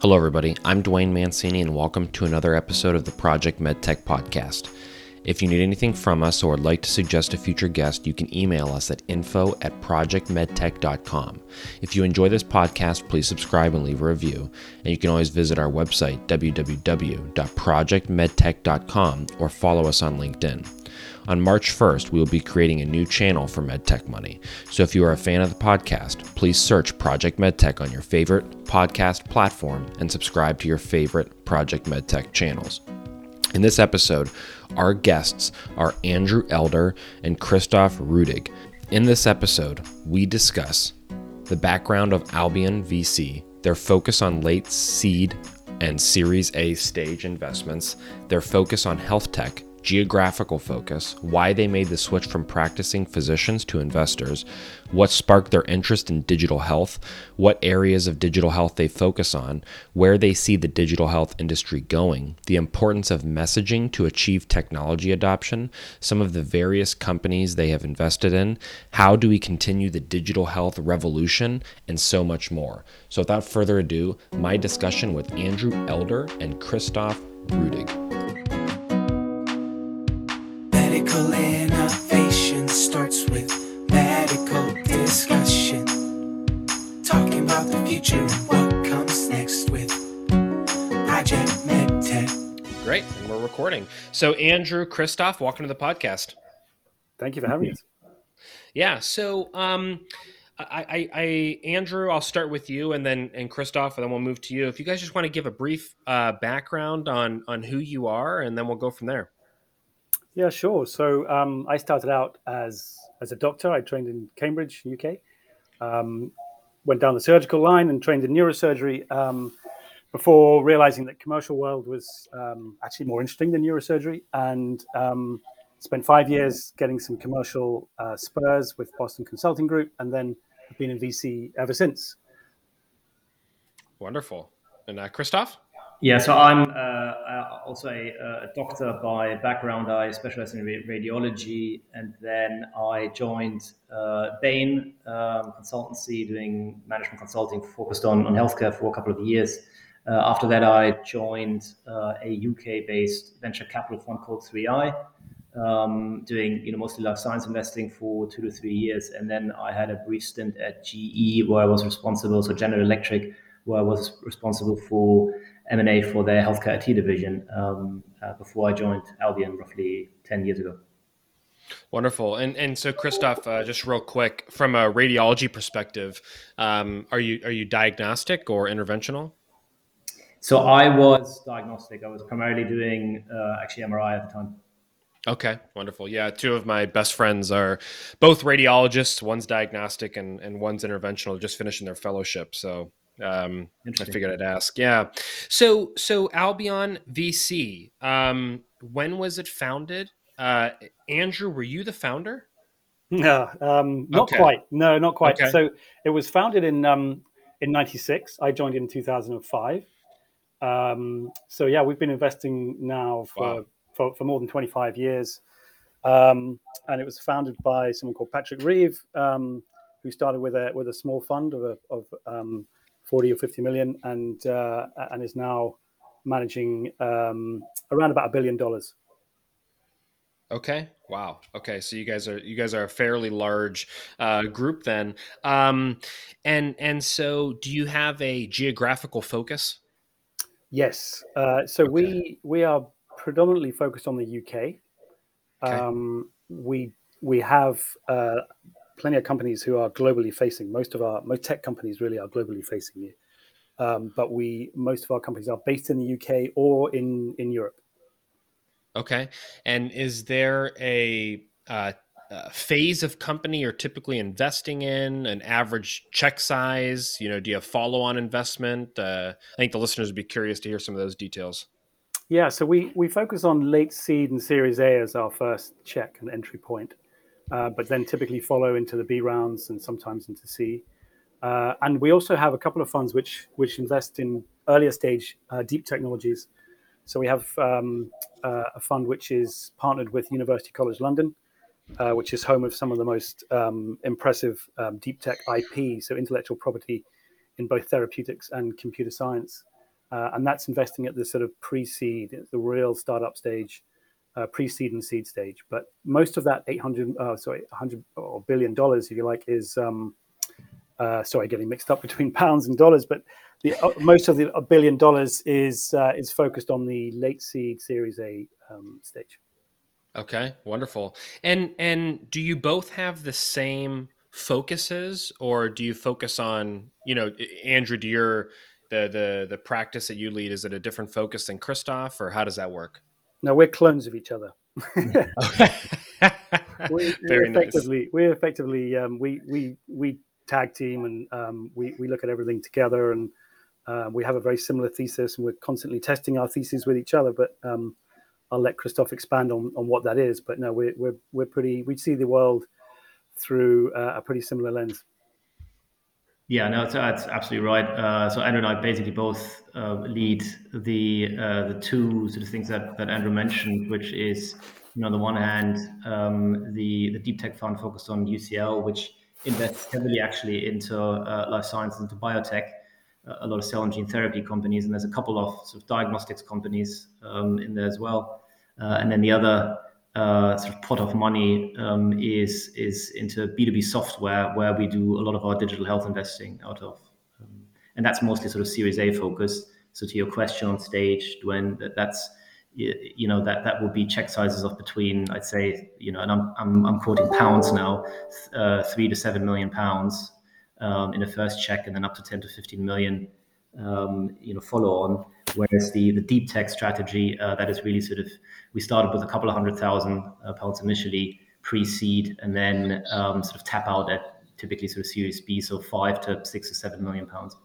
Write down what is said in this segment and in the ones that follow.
Hello, everybody. I'm Duane Mancini, and welcome to another episode of the Project MedTech Podcast. If you need anything from us or would like to suggest a future guest, you can email us at info at projectmedtech.com. If you enjoy this podcast, please subscribe and leave a review. And you can always visit our website, www.projectmedtech.com, or follow us on LinkedIn. On March 1st, we will be creating a new channel for MedTech Money. So if you are a fan of the podcast, please search Project MedTech on your favorite podcast platform and subscribe to your favorite Project MedTech channels. In this episode, our guests are Andrew Elder and Christoph Ruedig. In this episode, we discuss the background of Albion VC, their focus on late seed and Series A stage investments, their focus on health tech, geographical focus, why they made the switch from practicing physicians to investors, what sparked their interest in digital health, what areas of digital health they focus on, where they see the digital health industry going, the importance of messaging to achieve technology adoption, some of the various companies they have invested in, how do we continue the digital health revolution, and so much more. So, without further ado, my discussion with Andrew Elder and Christoph Ruedig. So, Andrew, Christoph, welcome to the podcast. Thank you for having us. Yeah. So, um, I, I, I, Andrew, I'll start with you, and then and Christoph, and then we'll move to you. If you guys just want to give a brief uh, background on on who you are, and then we'll go from there. Yeah, sure. So um, I started out as as a doctor. I trained in Cambridge, UK. Um, went down the surgical line and trained in neurosurgery um, before realizing that commercial world was um, actually more interesting than neurosurgery, and um, spent five years getting some commercial uh, spurs with Boston Consulting Group, and then have been in VC ever since. Wonderful. And uh, Christoph? Yeah, so I'm uh, also a, a, doctor by background. I specialize in radiology, and then I joined uh, Bain um, Consultancy, doing management consulting focused on, on healthcare for a couple of years. Uh, after that, I joined uh, a UK-based venture capital fund called 3i, um, doing you know mostly life science investing for two to three years, and then I had a brief stint at GE where I was responsible, so General Electric, where I was responsible for M&A for their healthcare IT division um, uh, before I joined Albion roughly 10 years ago. Wonderful. And and so Christoph, uh, just real quick, from a radiology perspective, um, are you are you diagnostic or interventional? So I was diagnostic. I was primarily doing uh, actually MRI at the time. Okay, wonderful. Yeah, two of my best friends are both radiologists. One's diagnostic and, and one's interventional, just finishing their fellowship. So um, I figured I'd ask. Yeah. So so Albion VC. Um, when was it founded? Uh, Andrew, were you the founder? No, um, not okay. quite. No, not quite. Okay. So it was founded in um, in '96. I joined in 2005. Um, so yeah, we've been investing now for wow. for, for, more than 25 years. Um, and it was founded by someone called Patrick Reeve, um, who started with a with a small fund of, a, of um, 40 or 50 million and uh, and is now managing um, around about a billion dollars. Okay. Wow. Okay. So you guys are you guys are a fairly large uh, group then, um, and and so do you have a geographical focus? Yes. Uh, so okay. we we are predominantly focused on the UK. Okay. Um, we we have uh, plenty of companies who are globally facing. Most of our most tech companies really are globally facing you, um, but we most of our companies are based in the UK or in in Europe. Okay, and is there a uh, phase of company you're typically investing in? An average check size? You know, do you have follow-on investment? Uh, I think the listeners would be curious to hear some of those details. Yeah, so we we focus on late seed and Series A as our first check and entry point uh, but then typically follow into the B rounds and sometimes into C. Uh, and we also have a couple of funds which which invest in earlier stage uh, deep technologies. So we have um, uh, a fund which is partnered with University College London, uh, which is home of some of the most um, impressive um, deep tech IP, so intellectual property in both therapeutics and computer science. uh, and that's investing at the sort of pre-seed, the real startup stage, uh, pre-seed and seed stage. But most of that 800, uh, sorry, 100 or billion dollars, if you like, is um, uh, sorry, getting mixed up between pounds and dollars, but the, uh, most of the billion dollars is is focused on the late seed Series A um, stage. Okay, wonderful. And and do you both have the same focuses, or do you focus on you know Andrew? Do your the the the practice that you lead is it a different focus than Christoph, or how does that work? No, we're clones of each other. we, Very we effectively, nice. we effectively um, we we we tag team and um, we we look at everything together and uh, we have a very similar thesis and we're constantly testing our theses with each other. But um, I'll let Christoph expand on, on what that is. But no, we're we're we're pretty we see the world through uh, a pretty similar lens. Yeah, no, that's, absolutely right. Uh, so Andrew and I basically both uh, lead the uh, the two sort of things that, that Andrew mentioned, which is you know on the one hand um, the the deep tech fund focused on UCL, which invests heavily actually into uh, life sciences, into biotech, uh, a lot of cell and gene therapy companies, and there's a couple of sort of diagnostics companies um, in there as well. Uh, and then the other uh, sort of pot of money um, is is into B2B software, where we do a lot of our digital health investing out of, um, and that's mostly sort of Series A focused. So to your question on stage, when that's you know that that will be check sizes of between I'd say you know, and I'm I'm, I'm quoting pounds now, uh, three to seven million pounds um, in a first check, and then up to ten to fifteen million, um, you know, follow on. Whereas the the deep tech strategy uh, that is really sort of we started with a couple of hundred thousand uh, pounds initially pre-seed, and then um, sort of tap out at typically sort of Series B, so five to six or seven million pounds.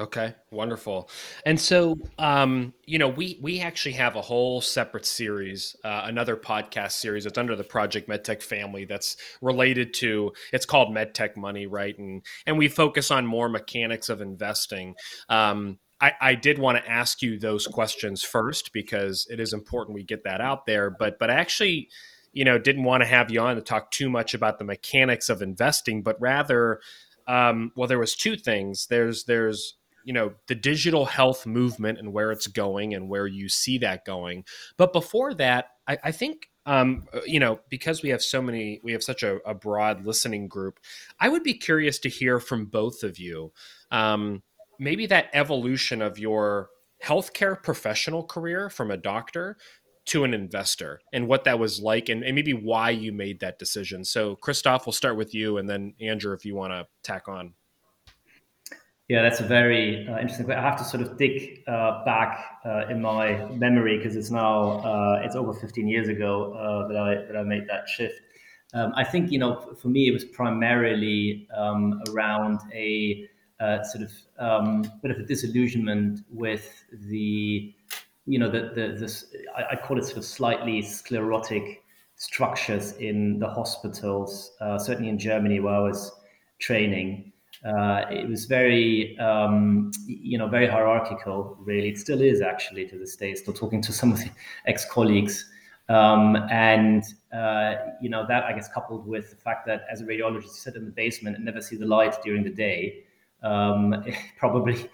Okay, wonderful. And so, um, you know, we we actually have a whole separate series, uh, another podcast series that's under the Project MedTech family that's related to. It's called MedTech Money, right? And and we focus on more mechanics of investing. Um, I, I did want to ask you those questions first because it is important we get that out there. But but actually, you know, didn't want to have you on to talk too much about the mechanics of investing, but rather, um, well, there was two things. There's there's you know the digital health movement and where it's going and where you see that going. But before that, I, I think um, you know, because we have so many, we have such a, a, broad listening group, I would be curious to hear from both of you. Um, maybe that evolution of your healthcare professional career from a doctor to an investor and what that was like and, and maybe why you made that decision. So, Christoph, we'll start with you and then Andrew, if you want to tack on. Yeah, that's a very uh, interesting. I have to sort of dig uh, back uh, in my memory because it's now uh, it's over 15 years ago uh, that I that I made that shift. Um, I think you know for me it was primarily um, around a uh, sort of um, bit of a disillusionment with the, you know, the, the this I, I, call it sort of slightly sclerotic structures in the hospitals, uh, certainly in Germany where I was training. Uh, it was very, um, you know, very hierarchical. Really, it still is actually to this day. Still talking to some of the ex-colleagues, um, and uh, you know that I guess coupled with the fact that as a radiologist, you sit in the basement and never see the light during the day um, probably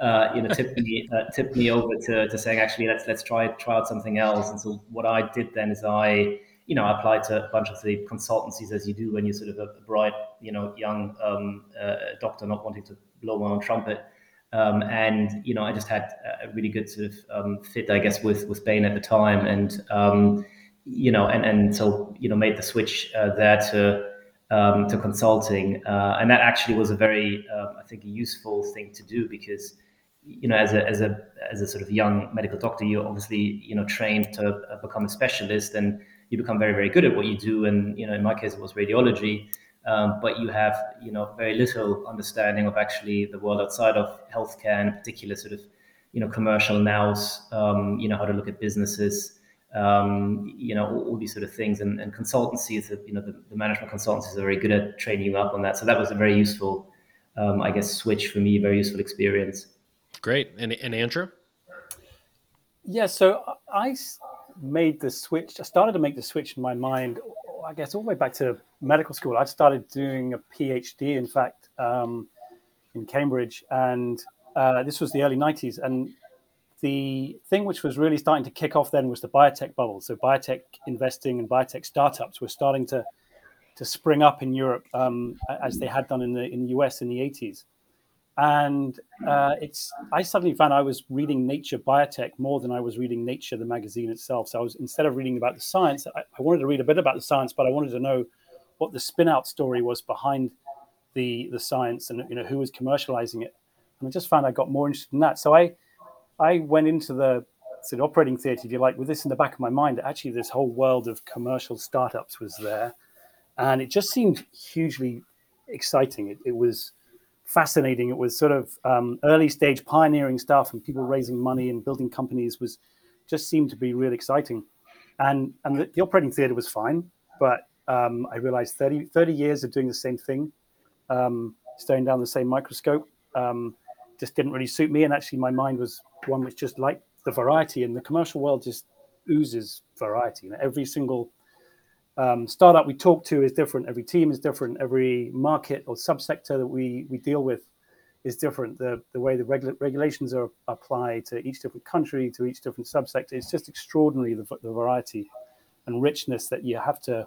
uh, you know tipped me uh, tipped me over to, to saying actually let's let's try try out something else. And so what I did then is I you know I applied to a bunch of the consultancies as you do when you're sort of a, bright you know young um, uh, doctor not wanting to blow my own trumpet. Um, and you know I just had a really good sort of um, fit I guess with with Bain at the time and um, you know and and so you know made the switch uh, there to um, to consulting, uh, and that actually was a very, um, I think, a useful thing to do because, you know, as a as a as a sort of young medical doctor, you're obviously you know trained to uh, become a specialist, and you become very very good at what you do. And you know, in my case, it was radiology, um, but you have you know very little understanding of actually the world outside of healthcare, and particular, sort of you know commercial nows, um, you know how to look at businesses um, you know, all, all, these sort of things. And, and consultancies, you know, the, the, management consultancies are very good at training you up on that. So that was a very useful, um, I guess, switch for me, very useful experience. Great. And, and Andrew? Yeah, so I made the switch. I started to make the switch in my mind, I guess, all the way back to medical school. I started doing a PhD, in fact, um, in Cambridge. And uh, this was the early 90s. And the thing which was really starting to kick off then was the biotech bubble. So biotech investing and biotech startups were starting to to spring up in Europe um, as they had done in the in the US in the 80s. And uh, it's I suddenly found I was reading Nature Biotech more than I was reading Nature the magazine itself. So I was instead of reading about the science, I, I wanted to read a bit about the science, but I wanted to know what the spin out story was behind the the science and you know who was commercializing it. And I just found I got more interested in that. So I I went into the sort of operating theatre, if you like, with this in the back of my mind. that Actually, this whole world of commercial startups was there, and it just seemed hugely exciting. It, it was fascinating. It was sort of um, early stage pioneering stuff, and people raising money and building companies was just seemed to be really exciting. And and the, the operating theatre was fine, but um, I realized 30, 30, years of doing the same thing, um, staring down the same microscope, um, just didn't really suit me. And actually, my mind was one which just liked the variety, and the commercial world just oozes variety. Every single um, startup we talk to is different. Every team is different. Every market or subsector that we we deal with is different. The the way the regula- regulations are applied to each different country, to each different subsector, it's just extraordinary the, the variety and richness that you have to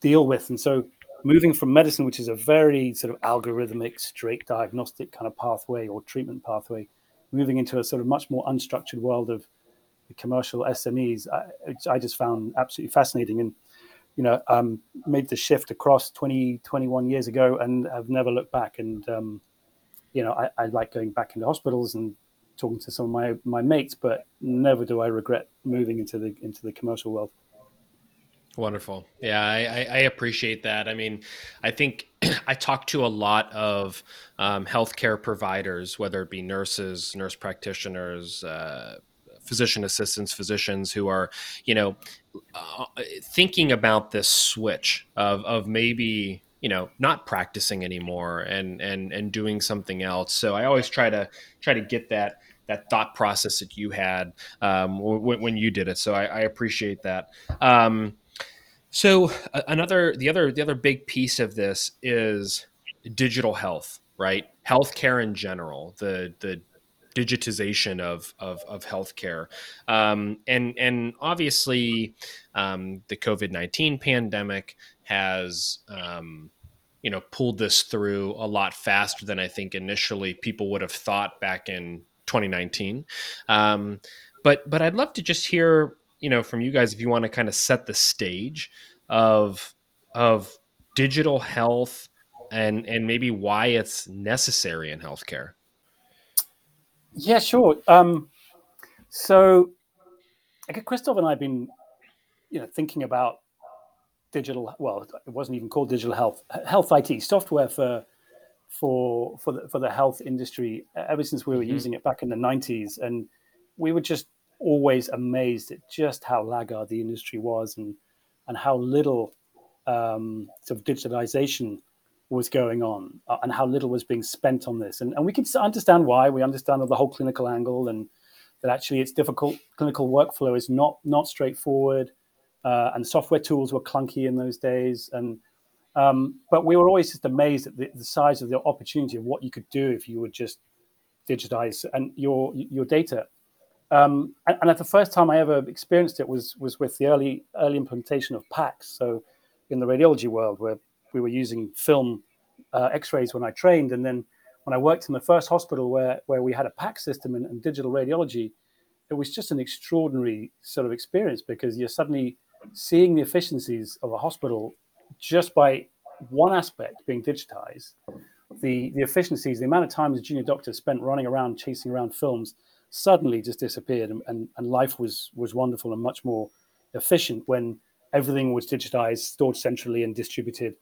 deal with. And so, moving from medicine, which is a very sort of algorithmic, straight diagnostic kind of pathway or treatment pathway, moving into a sort of much more unstructured world of commercial SMEs, I, I just found absolutely fascinating. And you know, um, made the shift across 20, 21 years ago and have never looked back. And, um, you know, I, I, like going back into hospitals and talking to some of my, my mates, but never do I regret moving into the, into the commercial world. Wonderful. Yeah, I, I, appreciate that. I mean, I think I talk to a lot of um, healthcare providers, whether it be nurses, nurse practitioners, uh, physician assistants, physicians who are, you know, uh, thinking about this switch of of maybe you know not practicing anymore and and and doing something else. So I always try to try to get that that thought process that you had um, when, when, you did it. So I, I appreciate that. Um, so another the other the other big piece of this is digital health, right? Healthcare in general, the the digitization of of, of healthcare, um, and and obviously um, the COVID nineteen pandemic has um, you know pulled this through a lot faster than I think initially people would have thought back in 2019. Um, but but I'd love to just hear you know from you guys if you want to kind of set the stage of of digital health and and maybe why it's necessary in healthcare yeah, sure. Um, so, okay, Christoph and I have been, you know, thinking about digital. Well, it wasn't even called digital health, health IT software for for for the, for the health industry ever since we were mm-hmm. using it back in the '90s, and we were just always amazed at just how laggard the industry was and and how little um, sort of digitalization was going on uh, and how little was being spent on this. And, and we can understand why. We understand the whole clinical angle and that actually it's difficult. Clinical workflow is not not straightforward, uh, and software tools were clunky in those days. And um, but we were always just amazed at the, the, size of the opportunity of what you could do if you would just digitize and your your data. Um, and, and, at the first time I ever experienced it was was with the early early implementation of PACS. So in the radiology world, where we were using film uh, X-rays when I trained, and then when I worked in the first hospital where where we had a PACS system and, and digital radiology, it was just an extraordinary sort of experience because you're suddenly seeing the efficiencies of a hospital just by one aspect being digitized. The the efficiencies, the amount of time the junior doctor spent running around chasing around films suddenly just disappeared and, and, and life was was wonderful and much more efficient when everything was digitized, stored centrally and distributed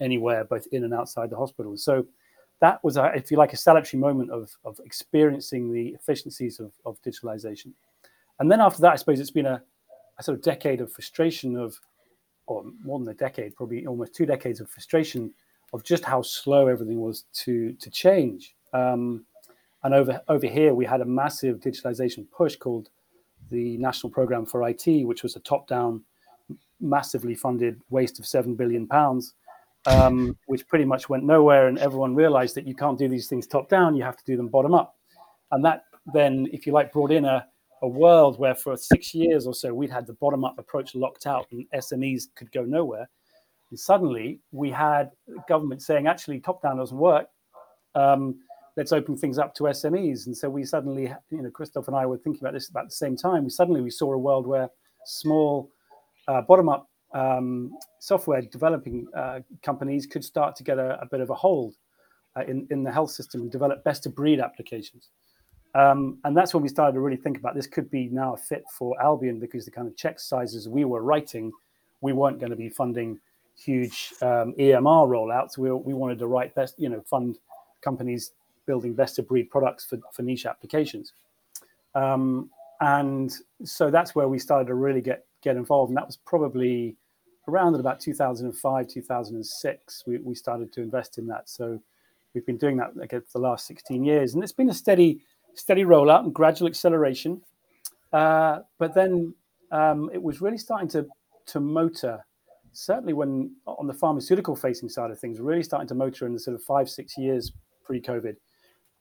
anywhere, both in and outside the hospital. So that was, a, if you like, a salutary moment of, of experiencing the efficiencies of, of digitalization. And then after that, I suppose it's been a, a sort of decade of frustration of, or more than a decade, probably almost two decades of frustration of just how slow everything was to to change. Um, and over over here, we had a massive digitalization push called the National Program for IT, which was a top-down, massively funded waste of seven billion pounds, um, which pretty much went nowhere. And everyone realized that you can't do these things top down; you have to do them bottom up. And that then, if you like, brought in a, a world where for six years or so we'd had the bottom up approach locked out and SMEs could go nowhere. And suddenly we had government saying, actually, top down doesn't work. Um, let's open things up to SMEs. And so we suddenly, you know, Christoph and I were thinking about this about the same time. We suddenly we saw a world where small uh, bottom up um, software developing uh, companies could start to get a, a bit of a hold uh, in, in the health system and develop best of breed applications. Um, and that's when we started to really think about this could be now a fit for Albion because the kind of check sizes we were writing, we weren't going to be funding huge um, EMR rollouts. We, we wanted to write best, you know, fund companies building best of breed products for, for niche applications. Um, and so that's where we started to really get get involved. And that was probably around about 2005, 2006. We, we started to invest in that. So we've been doing that again for the last 16 years, and it's been a steady steady rollout and gradual acceleration. Uh, but then um, it was really starting to to motor. Certainly, when on the pharmaceutical facing side of things, really starting to motor in the sort of five six years pre-COVID,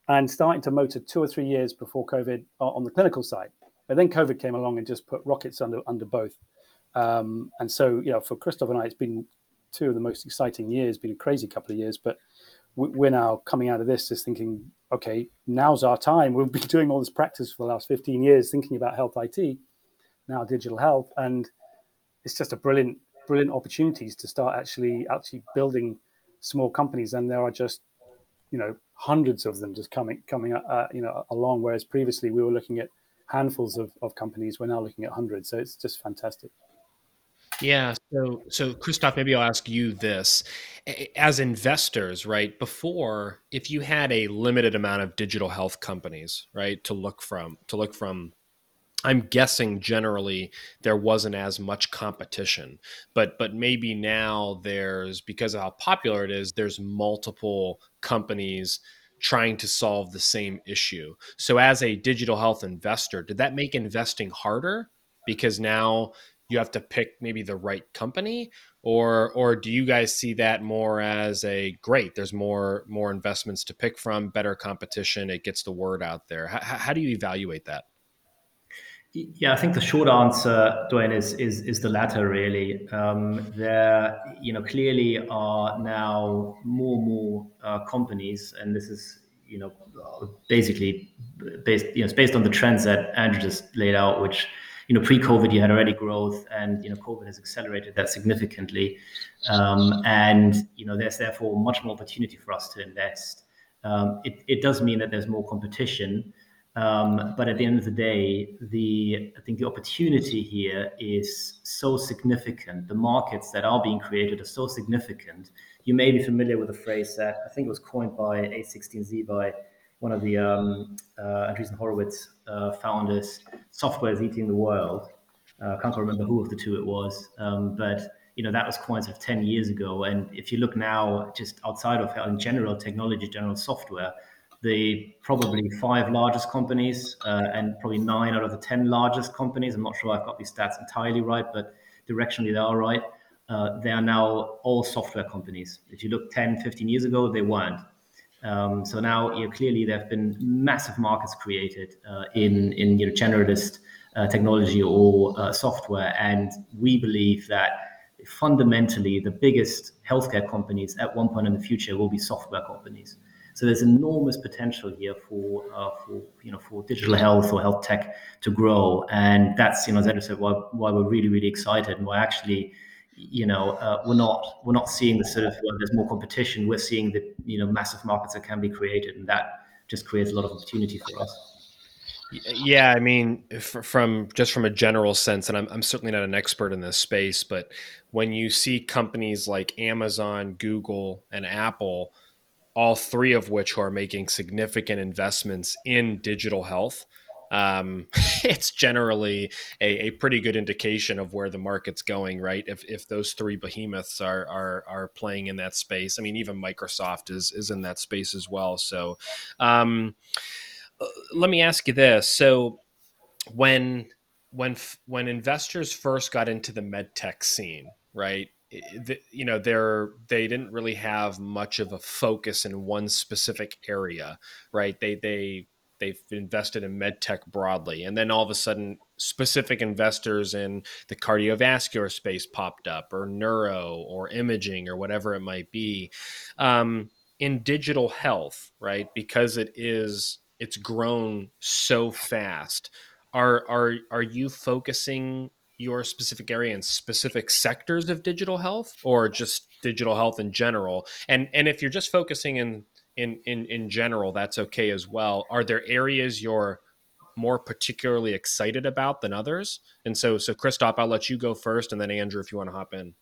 and starting to motor two or three years before COVID on the clinical side. But then COVID came along and just put rockets under under both. Um, and so, you know, for Christoph and I, it's been two of the most exciting years. Been a crazy couple of years, but we're now coming out of this just thinking, okay, now's our time. We've been doing all this practice for the last 15 years, thinking about health IT, now digital health, and it's just a brilliant, brilliant opportunities to start actually actually building small companies. And there are just, you know, hundreds of them just coming coming uh, you know along. Whereas previously we were looking at handfuls of, of companies, we're now looking at hundreds. So it's just fantastic. Yeah. So, so Christoph, maybe I'll ask you this: as investors, right? Before, if you had a limited amount of digital health companies, right, to look from, to look from, I'm guessing generally there wasn't as much competition, but but maybe now there's because of how popular it is, there's multiple companies trying to solve the same issue. So, as a digital health investor, did that make investing harder? Because now you have to pick maybe the right company? Or or do you guys see that more as a great there's more more investments to pick from better competition it gets the word out there. How, how do you evaluate that yeah, I think the short answer, Duane, is is is the latter. Really, um, there you know clearly are now more and more uh, companies, and this is you know basically based you know it's based on the trends that Andrew just laid out, which you know, pre-COVID, you had already growth, and you know, COVID has accelerated that significantly. Um, and you know, there's therefore much more opportunity for us to invest. Um, it, it does mean that there's more competition, um, but at the end of the day, the I think the opportunity here is so significant. The markets that are being created are so significant. You may be familiar with a phrase that I think was coined by A16Z by one of the um, uh, Andreessen Horowitz uh, founders, software is eating the world. Uh, I can't remember who of the two it was, um, but you know that was coined sort of 10 years ago. And if you look now, just outside of in general technology, general software, the probably five largest companies uh, and probably nine out of the 10 largest companies, I'm not sure I've got these stats entirely right, but directionally they are right. Uh, they are now all software companies. If you look 10, 15 years ago, they weren't. Um, so now, you know, clearly there have been massive markets created uh, in in you know generalist uh, technology or uh, software, and we believe that fundamentally the biggest healthcare companies at one point in the future will be software companies. So there's enormous potential here for uh, for you know for digital health or health tech to grow, and that's you know as said why why we're really really excited and why actually you know, uh, we're not we're not seeing the sort of well, there's more competition. We're seeing the you know massive markets that can be created, and that just creates a lot of opportunity for us. Yeah, I mean, from just from a general sense, and I'm, I'm certainly not an expert in this space, but when you see companies like Amazon, Google, and Apple, all three of which are making significant investments in digital health, um, it's generally a, a, pretty good indication of where the market's going, right? If, if those three behemoths are, are, are playing in that space, I mean, even Microsoft is, is in that space as well. So, um, uh, let me ask you this. So when, when, when investors first got into the medtech scene, right? You know they're they didn't really have much of a focus in one specific area right they they they've invested in medtech broadly, and then all of a sudden, specific investors in the cardiovascular space popped up, or neuro, or imaging, or whatever it might be. Um, in digital health, right? Because it is it's grown so fast. Are are are you focusing your specific area and specific sectors of digital health or just digital health in general? And and if you're just focusing in in in in general, that's okay as well. Are there areas you're more particularly excited about than others? And so so Christoph, I'll let you go first and then Andrew if you want to hop in.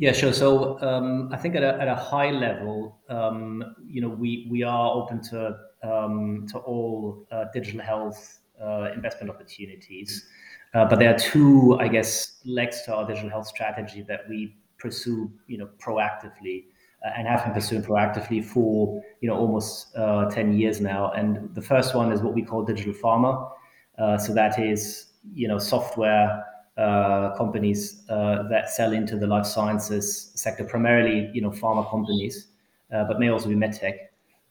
Yeah, sure. So um, I think at a, at a high level, um, you know, we we are open to um, to all uh, digital health uh, investment opportunities, but there are two, I guess, legs to our digital health strategy that we pursue, you know, proactively uh, and have been pursuing proactively for you know almost uh, ten years now. And the first one is what we call digital pharma. Uh, so that is you know software uh, companies uh, that sell into the life sciences sector, primarily you know pharma companies, uh, but may also be medtech,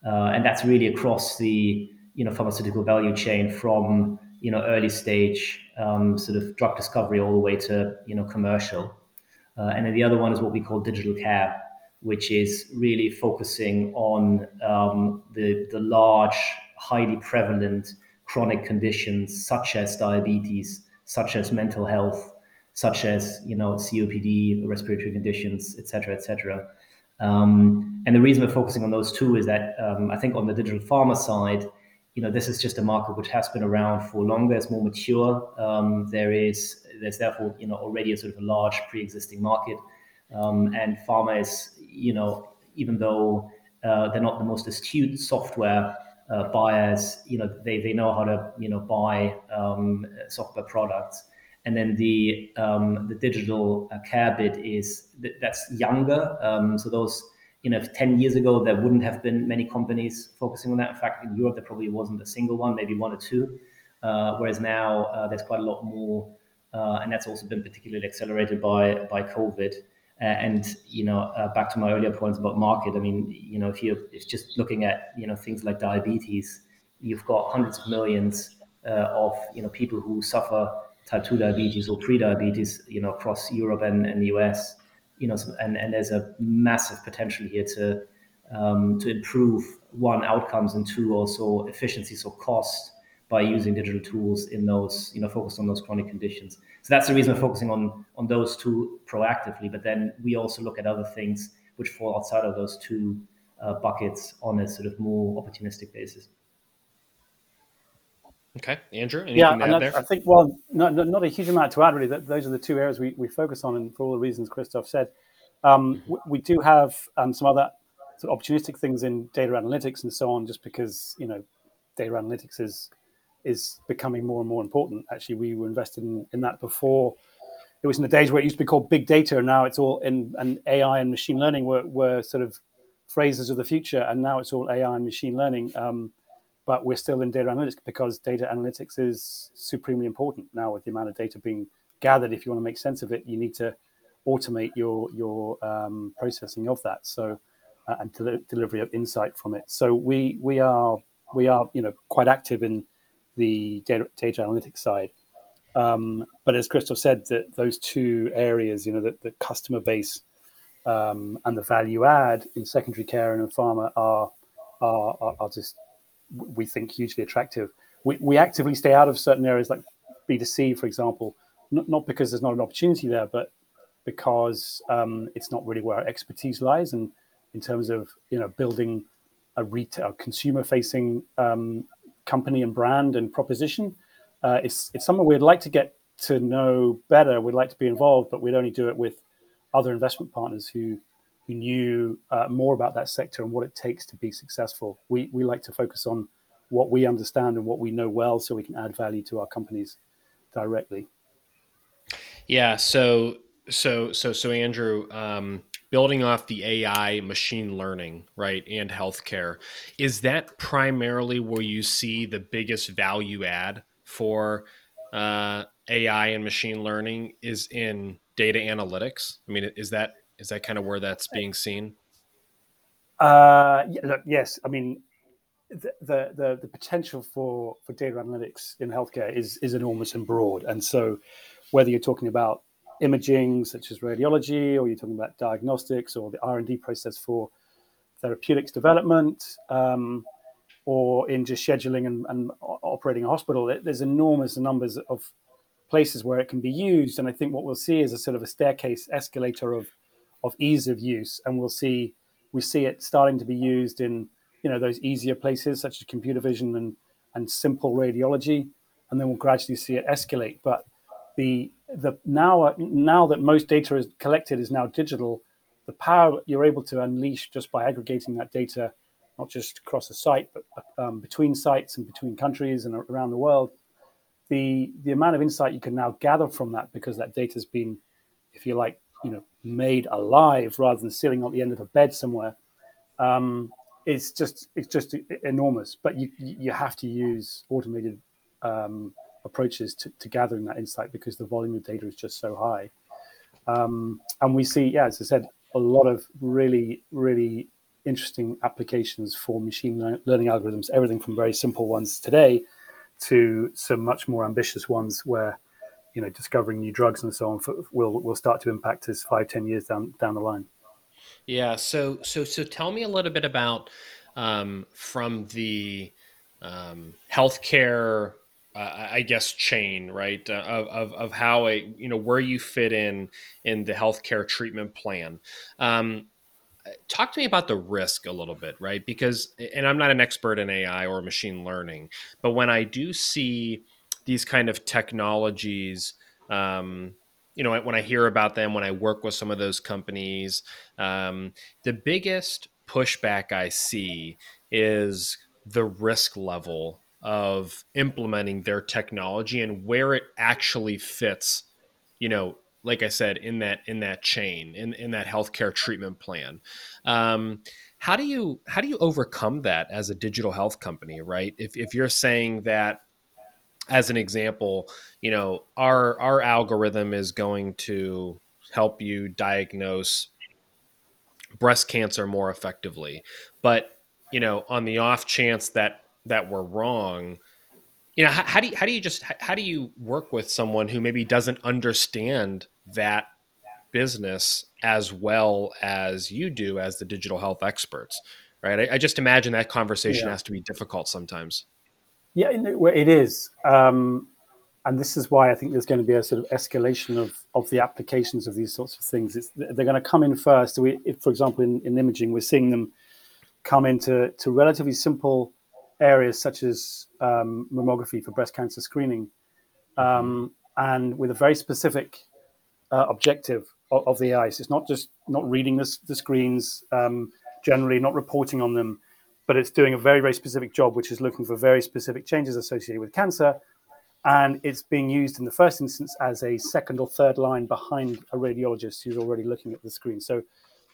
uh, and that's really across the you know pharmaceutical value chain from you know early stage um, sort of drug discovery all the way to you know commercial, uh, and then the other one is what we call digital care, which is really focusing on um, the the large, highly prevalent chronic conditions such as diabetes such as mental health, such as you know COPD, respiratory conditions, et etc., etc. Um, and the reason we're focusing on those two is that um, I think on the digital pharma side, you know, this is just a market which has been around for longer. It's more mature. Um, there is there's therefore you know already a sort of a large pre-existing market, um, and pharma is you know even though uh, they're not the most astute software uh, buyers, you know, they, they know how to, you know, buy um, software products. And then the um, the digital uh, care bit is that's younger. Um, so those, you know, 10 years ago, there wouldn't have been many companies focusing on that. In fact, in Europe, there probably wasn't a single one, maybe one or two. Uh, whereas now uh, there's quite a lot more. Uh, and that's also been particularly accelerated by, by COVID. Uh, and you know, uh, back to my earlier points about market. I mean, you know, if you if just looking at you know things like diabetes, you've got hundreds of millions uh, of you know people who suffer type two diabetes or pre-diabetes, you know, across Europe and, and the US. You know, and and there's a massive potential here to um, to improve one outcomes and two also efficiencies or cost by using digital tools in those you know focused on those chronic conditions. So that's the reason we're focusing on on those two proactively. But then we also look at other things which fall outside of those two uh, buckets on a sort of more opportunistic basis. Okay, Andrew. yeah, and I think well, not, not a huge amount to add really. That those are the two areas we, we focus on, and for all the reasons Christoph said, um, we, we, do have um, some other sort of opportunistic things in data analytics and so on, just because you know data analytics is is becoming more and more important. Actually, we were invested in, in that before. It was in the days where it used to be called big data, and now it's all in and AI and machine learning were, were sort of phrases of the future, and now it's all AI and machine learning. Um, but we're still in data analytics because data analytics is supremely important now with the amount of data being gathered. If you want to make sense of it, you need to automate your your um, processing of that. So uh, and del- delivery of insight from it. So we we are we are you know quite active in the data, data analytics side. Um, but as Christoph said, that those two areas, you know, the, the customer base um, and the value add in secondary care and in pharma are, are, are, are just, we think, hugely attractive. We, we actively stay out of certain areas like B2C, for example, not, not because there's not an opportunity there, but because um, it's not really where our expertise lies. And in terms of, you know, building a retail consumer facing um, company and brand and proposition. Uh, it's it's something we'd like to get to know better. We'd like to be involved, but we'd only do it with other investment partners who who knew uh, more about that sector and what it takes to be successful. We we like to focus on what we understand and what we know well, so we can add value to our companies directly. Yeah. So so so so Andrew, um, building off the AI, machine learning, right, and healthcare, is that primarily where you see the biggest value add for uh, AI and machine learning? Is in data analytics? I mean, is that is that kind of where that's being seen? Uh, yes. I mean, the, the, the potential for, for data analytics in healthcare is, is enormous and broad. And so, whether you're talking about imaging, such as radiology, or you're talking about diagnostics, or the R and D process for therapeutics development, um, or in just scheduling and, and, operating a hospital, there's enormous numbers of places where it can be used. And I think what we'll see is a sort of a staircase escalator of of ease of use, and we'll see we see it starting to be used in you know those easier places such as computer vision and and simple radiology, and then we'll gradually see it escalate. But the the now now that most data is collected is now digital, the power you're able to unleash just by aggregating that data, not just across a site but um, between sites and between countries and around the world, the the amount of insight you can now gather from that because that data has been, if you like, you know, made alive rather than sitting at the end of a bed somewhere. Um, it's just it's just enormous. But you you have to use automated um, approaches to, to, gathering that insight because the volume of data is just so high. Um, and we see, yeah, as I said, a lot of really really interesting applications for machine learning algorithms. Everything from very simple ones today to some much more ambitious ones where you know discovering new drugs and so on for, will will start to impact us five ten years down down the line yeah so so so tell me a little bit about um, from the um, healthcare uh, I guess chain, right? Uh, of, of, of how a you know where you fit in in the healthcare treatment plan. Um, talk to me about the risk a little bit, right? Because and I'm not an expert in AI or machine learning, but when I do see these kind of technologies um, you know when i hear about them when i work with some of those companies um, the biggest pushback i see is the risk level of implementing their technology and where it actually fits you know like i said in that in that chain in, in that healthcare treatment plan. Um, how do you how do you overcome that as a digital health company right? If, if you're saying that as an example, you know, our our algorithm is going to help you diagnose breast cancer more effectively. But, you know, on the off chance that that we're wrong, you know, how, how do you, how do you just how do you work with someone who maybe doesn't understand that business as well as you do as the digital health experts, right? I, I just imagine that conversation yeah. has to be difficult sometimes. Yeah, it is. Um, and this is why I think there's going to be a sort of escalation of, of the applications of these sorts of things. It's, they're going to come in first. We, if, for example, in, in imaging, we're seeing them come into to relatively simple areas such as um, mammography for breast cancer screening, um, and with a very specific uh, objective of, of, the AI. So it's not just not reading the, the screens um, generally, not reporting on them, but it's doing a very, very specific job, which is looking for very specific changes associated with cancer. And it's being used in the first instance as a second or third line behind a radiologist who's already looking at the screen. So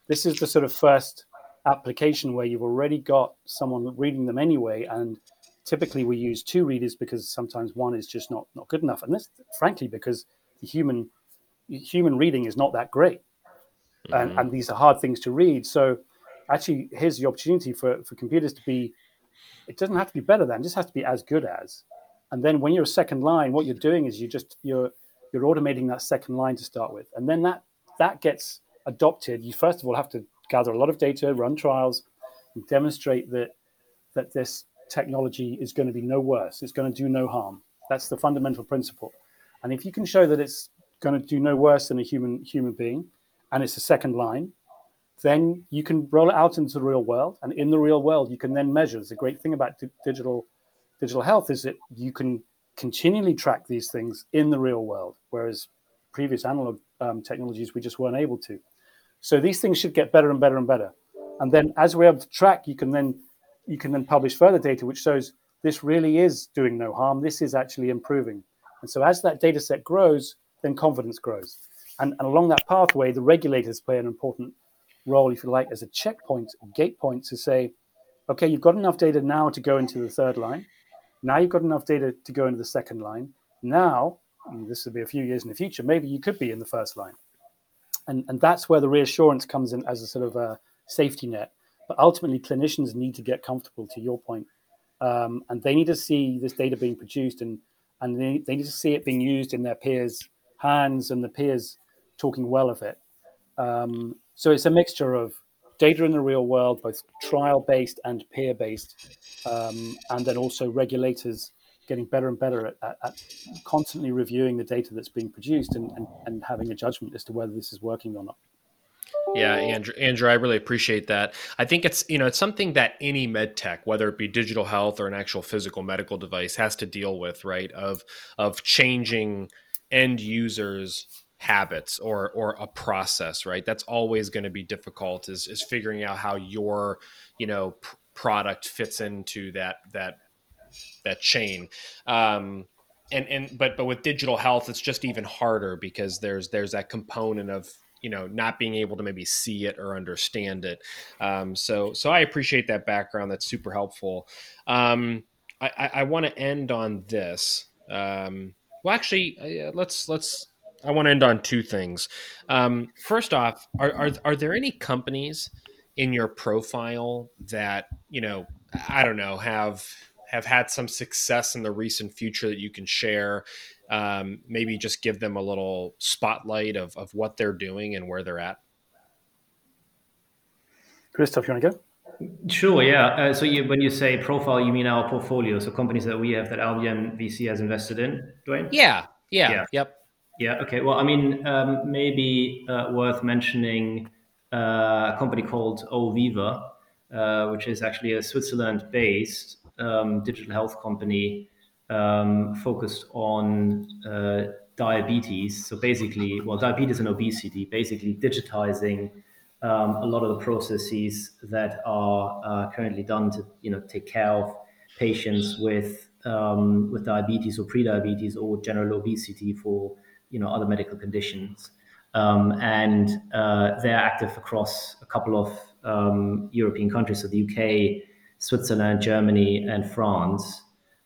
this is the sort of first application where you've already got someone reading them anyway. And typically we use two readers because sometimes one is just not, not good enough. And this, frankly, because the human human reading is not that great. Mm-hmm. And, and these are hard things to read. So actually here's the opportunity for, for computers to be it doesn't have to be better than it just has to be as good as. And then when you're a second line what you're doing is you just you're you're automating that second line to start with. And then that that gets adopted. You first of all have to gather a lot of data run trials and demonstrate that that this technology is going to be no worse. It's going to do no harm. That's the fundamental principle. And if you can show that it's going to do no worse than a human human being and it's a second line then you can roll it out into the real world. And in the real world, you can then measure. The great thing about digital digital health is that you can continually track these things in the real world, whereas previous analog um, technologies we just weren't able to. So these things should get better and better and better. And then as we're able to track, you can then you can then publish further data which shows this really is doing no harm. This is actually improving. And so as that data set grows, then confidence grows. And, and along that pathway, the regulators play an important role, if you like, as a checkpoint, a gate point to say, okay, you've got enough data now to go into the third line. Now you've got enough data to go into the second line. Now, this will be a few years in the future, maybe you could be in the first line. And, and that's where the reassurance comes in as a sort of a safety net. But ultimately, clinicians need to get comfortable, to your point, um, and they need to see this data being produced and and they, they need to see it being used in their peers' hands and the peers talking well of it. Um, so it's a mixture of data in the real world, both trial based and peer based, um, and then also regulators getting better and better at, at, constantly reviewing the data that's being produced and, and, and having a judgment as to whether this is working or not. Yeah, Andrew, Andrew, I really appreciate that. I think it's you know it's something that any med tech, whether it be digital health or an actual physical medical device, has to deal with, right? Of of changing end users habits or or a process right? That's always going to be difficult is is figuring out how your you know p- product fits into that that that chain. Um and and but but with digital health it's just even harder because there's there's that component of you know not being able to maybe see it or understand it. Um so so i appreciate that background. That's super helpful. Um i i, I want to end on this. Um well actually uh, let's let's I want to end on two things. Um, first off, are, are are there any companies in your profile that you know I don't know have have had some success in the recent future that you can share? Um, maybe just give them a little spotlight of of what they're doing and where they're at. Christoph, you want to go? Sure, yeah. Uh, so you, when you say profile, you mean our portfolio, so companies that we have that Albion VC has invested in, Duane? Yeah, yeah, yeah. yep. Yeah. Okay. Well, I mean, um, maybe uh, worth mentioning uh, a company called Oviva, uh, which is actually a Switzerland-based um, digital health company um, focused on uh, diabetes. So basically, well, diabetes and obesity, basically digitizing um, a lot of the processes that are uh, currently done to, you know, take care of patients with um, with diabetes or pre-diabetes or general obesity for you know other medical conditions, um, and uh, they're active across a couple of um, European countries, so the UK, Switzerland, Germany, and France.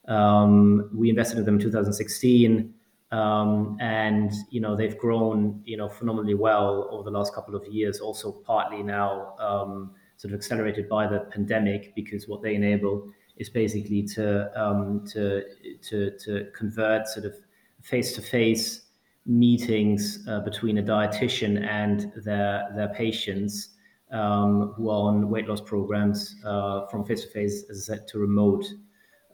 Um, we invested in them in 2016, um, and you know they've grown you know phenomenally well over the last couple of years. Also, partly now um, sort of accelerated by the pandemic because what they enable is basically to um, to to to convert sort of face to face meetings uh, between a dietitian and their their patients um, who are on weight loss programs uh, from face to face, as I said, to remote.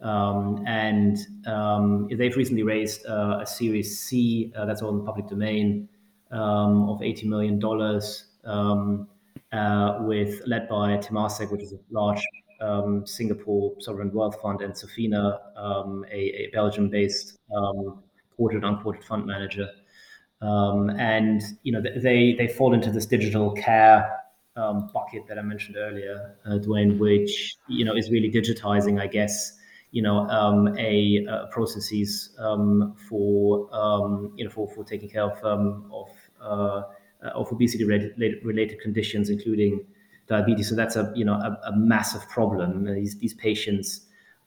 Um, and um, they've recently raised uh, a Series C uh, that's all in the public domain um, of eighty million dollars, um, uh, with led by Temasek, which is a large um, Singapore sovereign wealth fund, and Sofina, a, a Belgium-based quoted unquoted fund manager. Um, and you know they they fall into this digital care um, bucket that I mentioned earlier, uh, Duane, which you know is really digitizing, I guess, you know, um, a, processes um, for um, you know for, for taking care of um, of uh, of obesity related, conditions, including diabetes. So that's a you know a, a massive problem. These these patients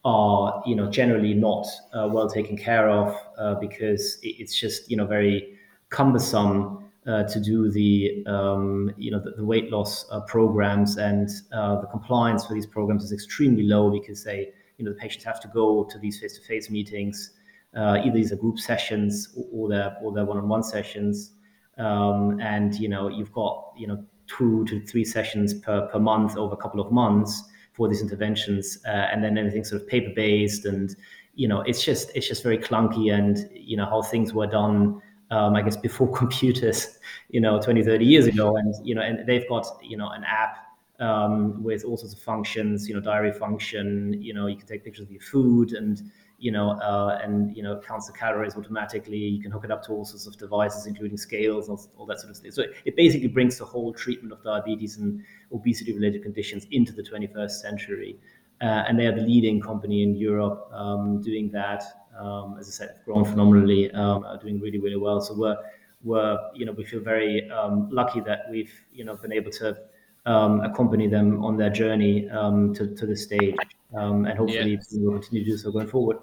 are you know generally not uh, well taken care of uh, because it's just you know very cumbersome uh, to do the um, you know the, the weight loss uh, programs. And uh, the compliance for these programs is extremely low because they you know the patients have to go to these face-to-face meetings uh, either these are group sessions or they're or they're one-on-one sessions. Um, and you know you've got you know two to three sessions per, per month over a couple of months for these interventions uh, and then everything sort of paper based and you know it's just it's just very clunky and you know how things were done um, I guess before computers, you know, 20, 30 years ago. And, you know, and they've got, you know, an app um, with all sorts of functions, you know, diary function, you know, you can take pictures of your food and, you know, uh, and, you know, counts the calories automatically. You can hook it up to all sorts of devices, including scales and all that sort of stuff. So it basically brings the whole treatment of diabetes and obesity related conditions into the 21st century. Uh, and they are the leading company in Europe um, doing that as I said, grown phenomenally, um, are doing really, really well. So we're, we're, you know, we feel very um, lucky that we've, you know, been able to um, accompany them on their journey um, to, to this stage, um, and hopefully yeah. we'll continue to do so going forward.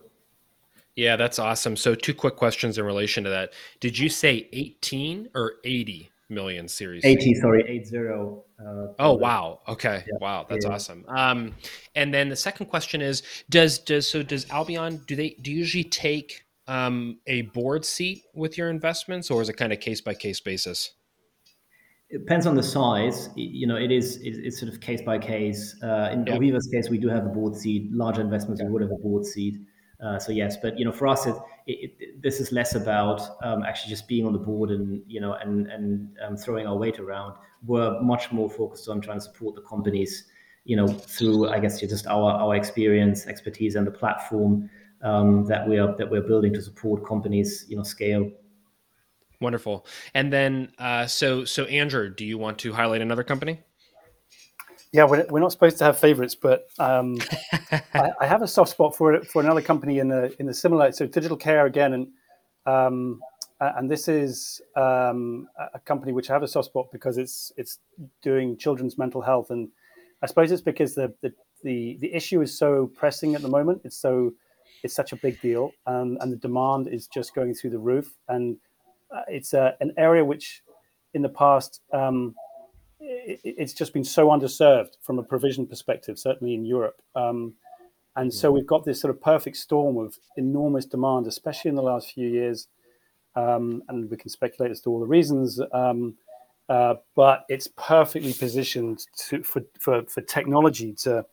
Yeah, that's awesome. So two quick questions in relation to that. Did you say 18 or 80 million series. 80 sorry 80 uh, oh wow. Okay. Yeah. wow. That's yeah. awesome. Um and then the second question is does does so does albion do they do you usually take um a board seat with your investments or is it kind of case by case basis? It depends on the size. You know it is it's sort of case by case. Uh, in yeah. Oviva's case we do have a board seat. Larger investments we would have a board seat uh, so yes, but you know, for us, it, it, it, this is less about um, actually just being on the board and you know and and um, throwing our weight around. We're much more focused on trying to support the companies, you know, through I guess just our our experience, expertise, and the platform um, that we are that we're building to support companies, you know, scale. Wonderful. And then, uh, so so Andrew, do you want to highlight another company? Yeah, we're, we're not supposed to have favorites, but um, I, I, have a soft spot for for another company in the in the similar so digital care again, and um, and this is um, a company which I have a soft spot because it's it's doing children's mental health, and I suppose it's because the the the, the issue is so pressing at the moment. It's so it's such a big deal, um, and the demand is just going through the roof, and uh, it's a, an area which in the past um, it's just been so underserved from a provision perspective, certainly in Europe. Um, and so mm. we've got this sort of perfect storm of enormous demand, especially in the last few years. Um, and we can speculate as to all the reasons. Um, uh, but it's perfectly positioned to, for, for, for technology to,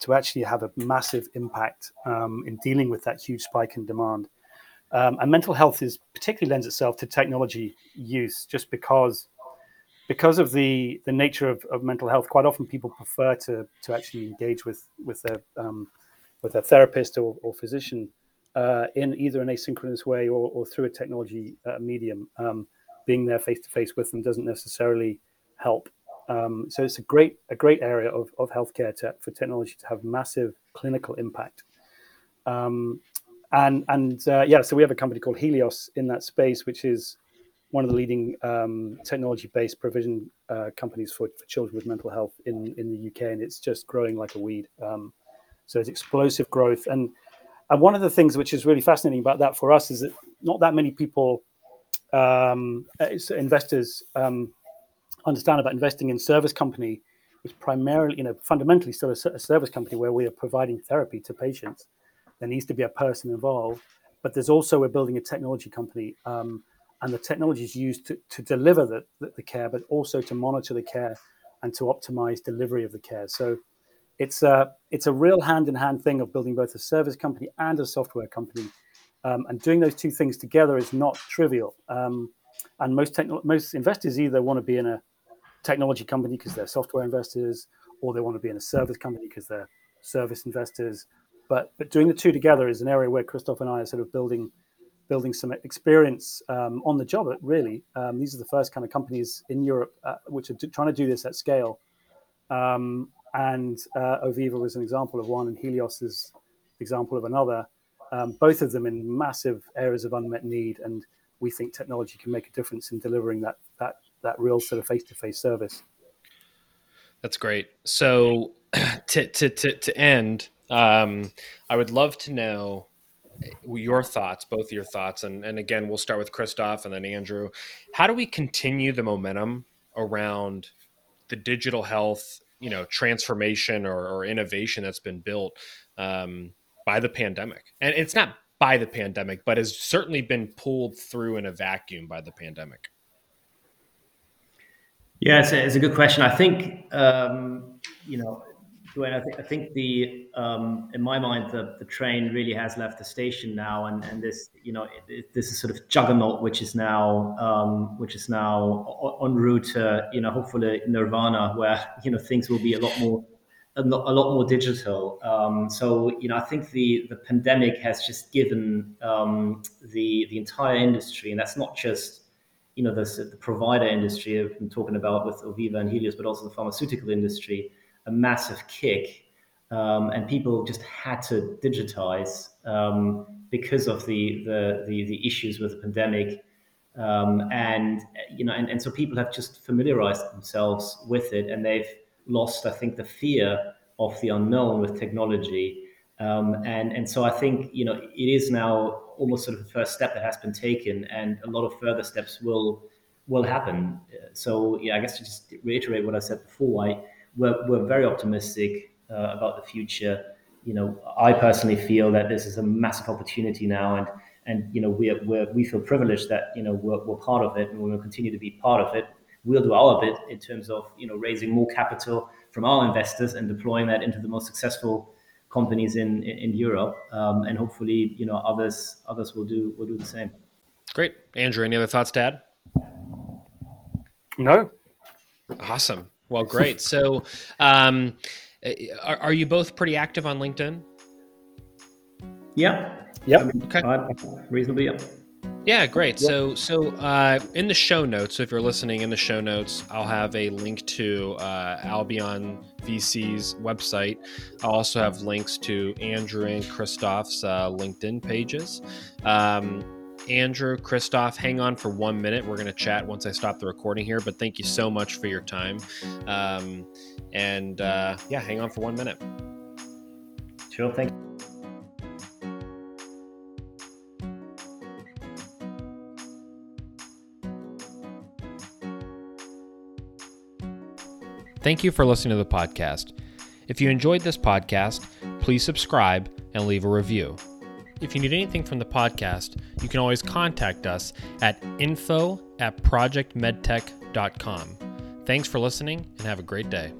to actually have a massive impact um, in dealing with that huge spike in demand. Um, and mental health is particularly lends itself to technology use just because because of the the nature of, of mental health, quite often people prefer to to actually engage with with their um, with a therapist or, or physician uh, in either an asynchronous way or, or through a technology uh, medium. Um, being there face to face with them doesn't necessarily help. Um, so it's a great a great area of, of healthcare to, for technology to have massive clinical impact. Um, and and uh, yeah, so we have a company called Healios in that space, which is one of the leading um, technology-based provision uh, companies for, for, children with mental health in, in the UK, and it's just growing like a weed. Um, so it's explosive growth, and and one of the things which is really fascinating about that for us is that not that many people, um, investors, um, understand about investing in service company, which primarily, you know, fundamentally still a, a service company where we are providing therapy to patients. There needs to be a person involved, but there's also we're building a technology company. Um, and the technology is used to, to deliver the, the, the, care, but also to monitor the care and to optimize delivery of the care. So it's a, it's a real hand in hand thing of building both a service company and a software company. Um, and doing those two things together is not trivial. Um, and most, techno- most investors either want to be in a technology company because they're software investors, or they want to be in a service company because they're service investors. But, but doing the two together is an area where Christoph and I are sort of building building some experience um, on the job. Really, um, these are the first kind of companies in Europe uh, which are trying to do this at scale. Um, and uh, Oviva was an example of one, and Healios is example of another. Um, both of them in massive areas of unmet need, and we think technology can make a difference in delivering that that that real sort of face to face service. That's great. So, to to to, to end, um, I would love to know your thoughts, both your thoughts, and and again, we'll start with Christoph and then Andrew. How do we continue the momentum around the digital health, you know, transformation or, or innovation that's been built um, by the pandemic? And it's not by the pandemic, but has certainly been pulled through in a vacuum by the pandemic. Yeah, it's a, it's a good question. I think um, you know Duane, I, th- I think the um, in my mind the, the train really has left the station now, and, and this you know it, it, this is sort of juggernaut which is now um, which is now en route to you know hopefully nirvana where you know things will be a lot more a lot, a lot more digital. Um, so you know I think the the pandemic has just given um, the the entire industry, and that's not just you know the, the provider industry I've been talking about with Oviva and Healios, but also the pharmaceutical industry a massive kick, um, and people just had to digitize um, because of the, the, the the issues with the pandemic. Um, and you know, and, and so people have just familiarized themselves with it, and they've lost, I think, the fear of the unknown with technology. Um, and and so I think you know it is now almost sort of the first step that has been taken, and a lot of further steps will will happen. So yeah, I guess to just reiterate what I said before, I, we're, we're very optimistic uh, about the future. You know, I personally feel that this is a massive opportunity now, and and you know we we we feel privileged that you know we're, we're part of it, and we will continue to be part of it. We'll do our bit in terms of you know raising more capital from our investors and deploying that into the most successful companies in in, in Europe, um, and hopefully you know others others will do will do the same. Great, Andrew. Any other thoughts Dad? No. Awesome. Well, great. so, um, are, are you both pretty active on LinkedIn? Yeah. Yeah. Okay. Uh, reasonably. Yeah. Yeah, great. Yep. So, so uh, in the show notes, if you're listening in the show notes, I'll have a link to uh, Albion VC's website. I'll also have links to Andrew and Christoph's uh, LinkedIn pages. Um, Andrew, Christoph, hang on for one minute. We're going to chat once I stop the recording here, but thank you so much for your time. Um, and uh, yeah, hang on for one minute. Sure, thank you. Thank you for listening to the podcast. If you enjoyed this podcast, please subscribe and leave a review. If you need anything from the podcast, you can always contact us at info at projectmedtech.com. Thanks for listening and have a great day.